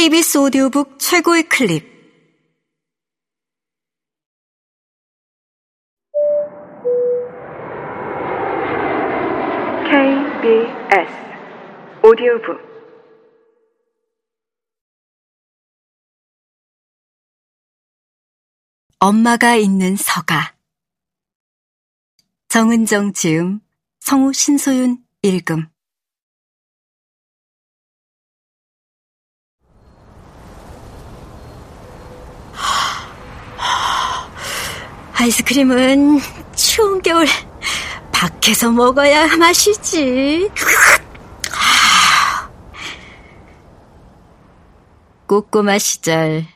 KBS 오디오북 최고의 클립. KBS 오디오북. 엄마가 있는 서가. 정은정 지음 성우 신소윤 읽음 아이스크림은 추운 겨울 밖에서 먹어야 맛이지. 꼬꼬마 시절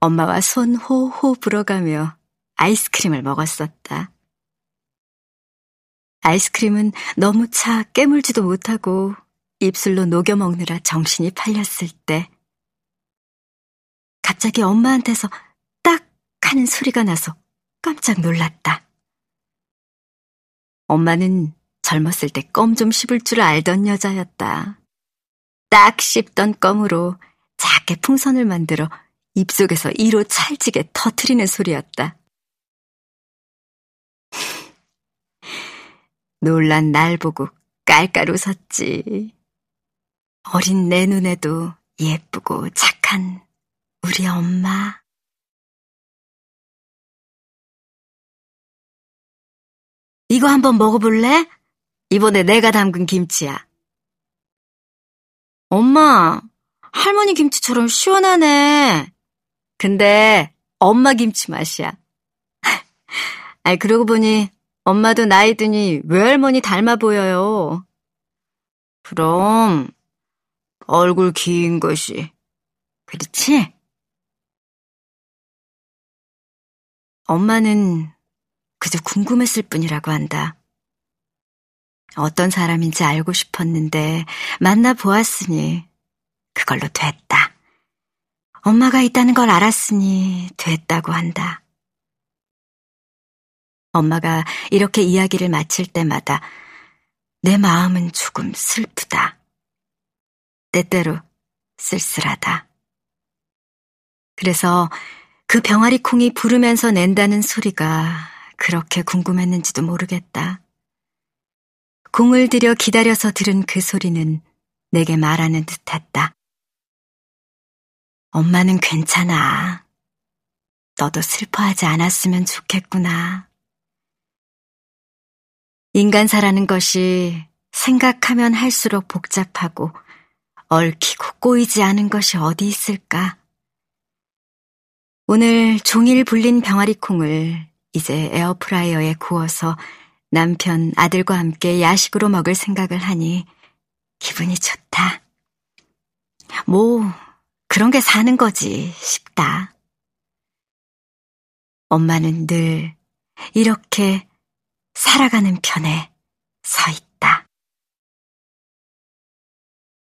엄마와 손 호호 불어가며 아이스크림을 먹었었다. 아이스크림은 너무 차 깨물지도 못하고 입술로 녹여 먹느라 정신이 팔렸을 때 갑자기 엄마한테서 딱 하는 소리가 나서 깜짝 놀랐다. 엄마는 젊었을 때 껌 좀 씹을 줄 알던 여자였다. 딱 씹던 껌으로 작게 풍선을 만들어 입속에서 이로 찰지게 터트리는 소리였다. 놀란 날 보고 깔깔 웃었지. 어린 내 눈에도 예쁘고 착한 우리 엄마. 이거 한번 먹어볼래? 이번에 내가 담근 김치야. 엄마, 할머니 김치처럼 시원하네. 근데 엄마 김치 맛이야. 아이, 그러고 보니 엄마도 나이 드니 외할머니 닮아 보여요. 그럼 얼굴 긴 것이 그렇지? 엄마는 그저 궁금했을 뿐이라고 한다. 어떤 사람인지 알고 싶었는데 만나 보았으니 그걸로 됐다. 엄마가 있다는 걸 알았으니 됐다고 한다. 엄마가 이렇게 이야기를 마칠 때마다 내 마음은 조금 슬프다. 때때로 쓸쓸하다. 그래서 그 병아리 콩이 부르면서 낸다는 소리가 그렇게 궁금했는지도 모르겠다. 공을 들여 기다려서 들은 그 소리는 내게 말하는 듯 했다. 엄마는 괜찮아. 너도 슬퍼하지 않았으면 좋겠구나. 인간사라는 것이 생각하면 할수록 복잡하고 얽히고 꼬이지 않은 것이 어디 있을까? 오늘 종일 불린 병아리 콩을 이제 에어프라이어에 구워서 남편, 아들과 함께 야식으로 먹을 생각을 하니 기분이 좋다. 뭐, 그런 게 사는 거지 싶다. 엄마는 늘 이렇게 살아가는 편에 서 있다.